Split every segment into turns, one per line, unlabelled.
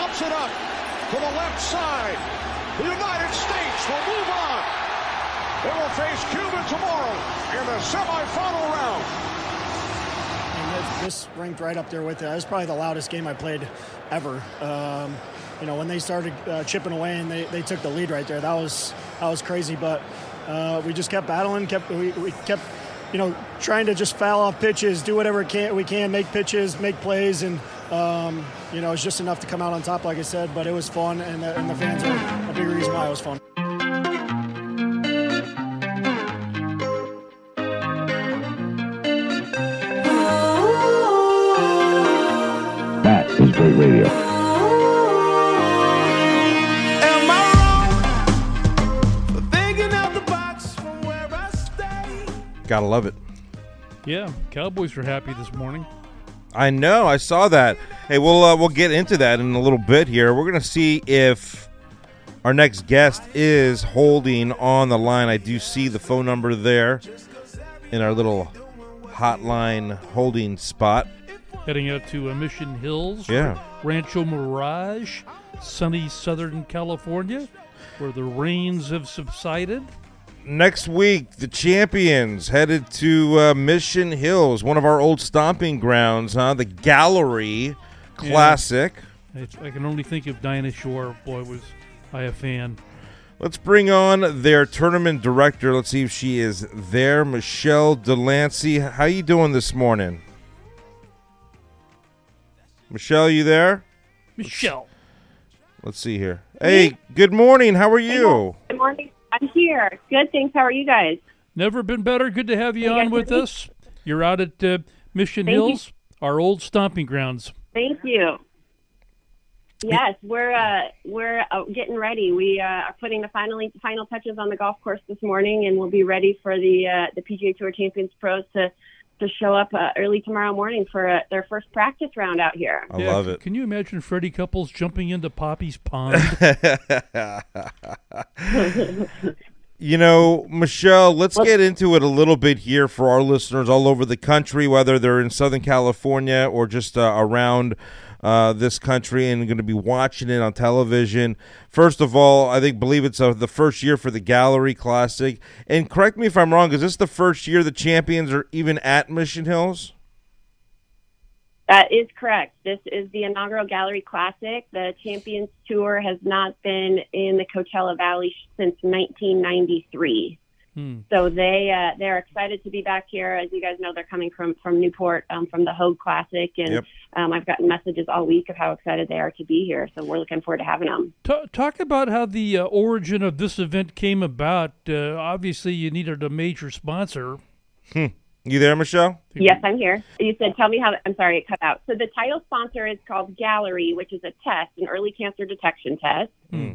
Pops it up to the left side. The United States will move on. They will face Cuba tomorrow in the semifinal round.
And this ranked right up there with it. That was probably the loudest game I played ever. Um, you know, when they started uh, chipping away and they, they took the lead right there, that was that was crazy. But uh, we just kept battling, kept we, we kept you know trying to just foul off pitches, do whatever can, we can, make pitches, make plays, and um, you know it's just enough to come out on top, like I said. But it was fun, and, and the fans are a big reason why it was fun.
That is great radio.
Am I wrong for thinking out the box from where I stay?
Gotta love it.
Yeah, Cowboys were happy this morning.
I know. I saw that. Hey, we'll uh, we'll get into that in a little bit here. We're gonna see if our next guest is holding on the line. I do see the phone number there in our little hotline holding spot.
Heading out to uh, Mission Hills,
Yeah.
Rancho Mirage, sunny Southern California, where the rains have subsided.
Next week, the champions headed to uh, Mission Hills, one of our old stomping grounds, huh? The Galleri Classic.
I, I can only think of Dinah Shore. Boy, was I a fan.
Let's bring on their tournament director. Let's see if she is there. Michelle DeLancy. How you doing this morning? Michelle, you there?
Michelle.
Let's see here. Hey, good morning. How are you?
I'm here. Good, thanks. How are you guys?
Never been better. Good to have you
guys,
on with
good to-
us. You're out at uh, Mission
Thank you.
Hills, our old stomping grounds.
Thank you. Yes, we're uh, we're uh, getting ready. We uh, are putting the final final touches on the golf course this morning, and we'll be ready for the uh, the PGA Tour Champions pros to to show up uh, early tomorrow morning for uh, their first practice round out here.
I
Yeah,
love it.
Can you imagine Freddie Couples jumping into Poppie's pond?
You know, Michelle, let's get into it a little bit here for our listeners all over the country, whether they're in Southern California or just uh, around uh, this country and going to be watching it on television. First of all, I think believe it's uh, the first year for the Galleri Classic. And correct me if I'm wrong, is this the first year the champions are even at Mission Hills?
That is correct. This is the inaugural Galleri Classic. The Champions Tour has not been in the Coachella Valley since 1993.
Hmm.
So they uh, they're excited to be back here. As you guys know, they're coming from from Newport um, from the Hoag Classic, and
Yep.
um, I've gotten messages all week of how excited they are to be here. So we're looking forward to having them.
Ta talk about how the uh, origin of this event came about. Uh, obviously, you needed a major sponsor.
You there, Michelle?
Yes, I'm here. You said, tell me how. I'm sorry, it cut out. So the title sponsor is called Galleri, which is a test, an early cancer detection test,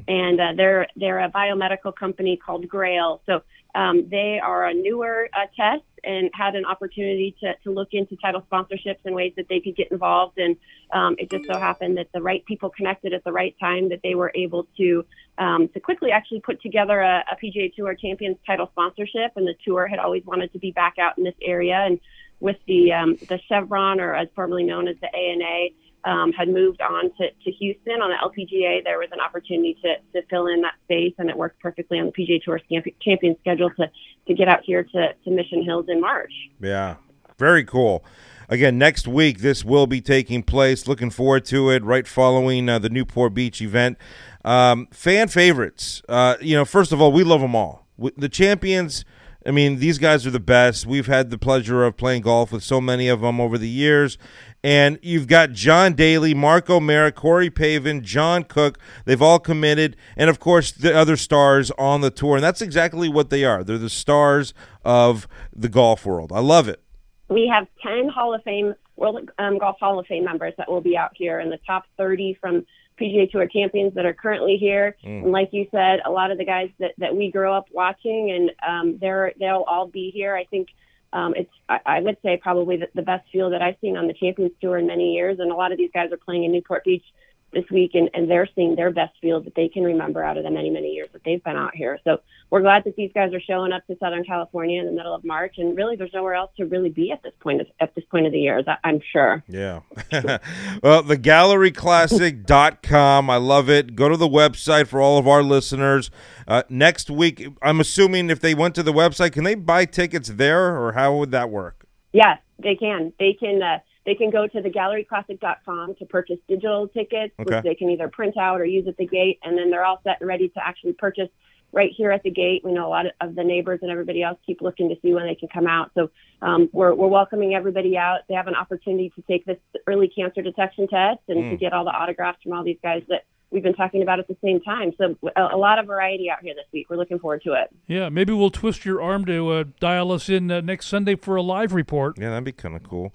and uh, they're they're a biomedical company called Grail. So um, they are a newer uh, test and had an opportunity to to look into title sponsorships and ways that they could get involved. And um, it just so happened that the right people connected at the right time that they were able to um, to quickly actually put together a, a PGA Tour Champions title sponsorship. And the tour had always wanted to be back out in this area and with the um, the Chevron, or as formerly known as the ANA, um, had moved on to, to Houston on the LPGA. There was an opportunity to, to fill in that space, and it worked perfectly on the PGA Tour Champ- Champions schedule to, to get out here to, to Mission Hills in March.
Yeah, very cool. Again, next week this will be taking place. Looking forward to it. Right following uh, the Newport Beach event. Um, fan favorites. Uh, you know, first of all, we love them all. We, the champions. I mean, these guys are the best. We've had the pleasure of playing golf with so many of them over the years. And you've got John Daly, Mark O'Meara, Corey Pavin, John Cook. They've all committed. And, of course, the other stars on the tour. And that's exactly what they are. They're the stars of the golf world. I love it.
We have 10 Hall of Fame, World um, Golf Hall of Fame members that will be out here, and the top 30 from PGA Tour champions that are currently here. And like you said, a lot of the guys that, that we grew up watching, and um, they're they'll all be here. I think um, it's I, I would say probably the, the best field that I've seen on the Champions Tour in many years, and a lot of these guys are playing in Newport Beach this week, and, and they're seeing their best field that they can remember out of the many, many years that they've been out here. So we're glad that these guys are showing up to Southern California in the middle of March, and really, there's nowhere else to really be at this point of, at this point of the year. That I'm sure.
Yeah. well, the gallericlassic.com. I love it. Go to the website for all of our listeners. Uh, next week, I'm assuming if they went to the website, can they buy tickets there, or how would that work?
Yes, they can. They can. Uh, they can go to thegallericlassic.com to purchase digital tickets,
Okay.
which they can either print out or use at the gate, and then they're all set and ready to actually purchase right here at the gate. We know a lot of the neighbors and everybody else keep looking to see when they can come out. So um, we're, we're welcoming everybody out. They have an opportunity to take this early cancer detection test and to get all the autographs from all these guys that we've been talking about at the same time. So a, a lot of variety out here this week. We're looking forward to it.
Yeah, maybe we'll twist your arm to uh, dial us in uh, next Sunday for a live report.
Yeah, that'd be kind of cool.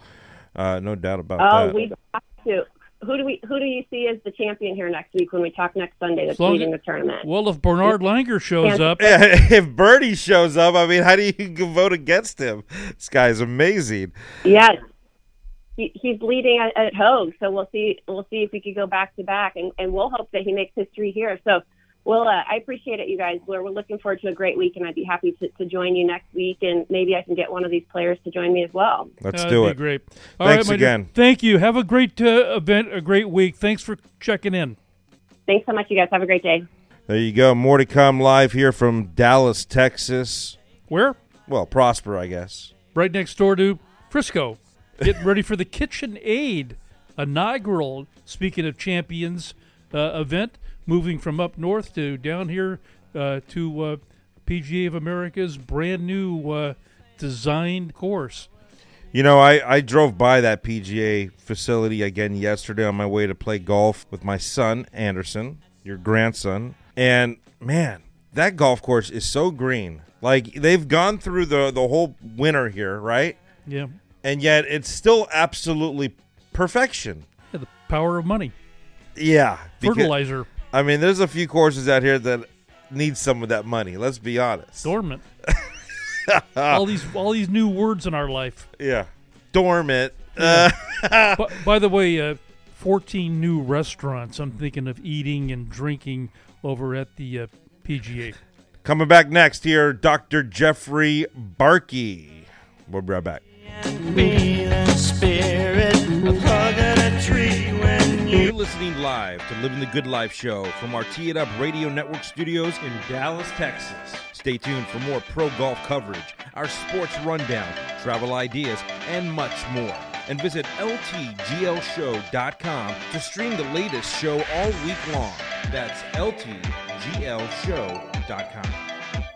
Uh, no doubt about
Oh,
that.
we have to. Who do we? Who do you see as the champion here next week when we talk next Sunday? That's
long
leading the tournament.
Well, if Bernhard Langer shows up,
Yeah, if Birdie shows up, I mean, how do you vote against him? This guy's amazing.
yes, he, he's leading at, at Hoag, so we'll see. We'll see if we could go back to back, and and we'll hope that he makes history here. So. Well, uh, I appreciate it, you guys. We're, we're looking forward to a great week, and I'd be happy to, to join you next week, and maybe I can get one of these players to join me as well.
Let's
that'd
do
be
it.
great. All
Thanks
right, my dear.
again.
Thank you. Have a great uh, event, a great week. Thanks for checking in.
Thanks so much, you guys. Have a great day.
There you go. More to come live here from Dallas, Texas.
Where?
Well, Prosper, I guess.
right next door to Frisco. Getting ready for the Kitchen Aid inaugural, speaking of champions, uh, event, moving from up north to down here uh, to uh, PGA of America's brand new uh, designed course.
You know, I, I drove by that PGA facility again yesterday on my way to play golf with my son, Anderson, your grandson. And man, that golf course is so green. Like they've gone through the, the whole winter here, right?
Yeah.
And yet it's still absolutely perfection.
Yeah, the power of money.
Yeah. because-
Fertilizer.
I mean, there's a few courses out here that need some of that money. Let's be honest.
Dormant. all these all these new words in our life.
Yeah. Dormant. Uh,
by, by the way, uh, 14 new restaurants I'm thinking of eating and drinking over at the uh, PGA.
coming back next here, Dr. Jeffrey Barkey. We'll be right back.
Listening live to Living the Good Life show from our Tee It Up Radio Network studios in Dallas, Texas. Stay tuned for more pro golf coverage, our sports rundown, travel ideas, and much more. And visit ltglshow.com to stream the latest show all week long. That's ltglshow.com.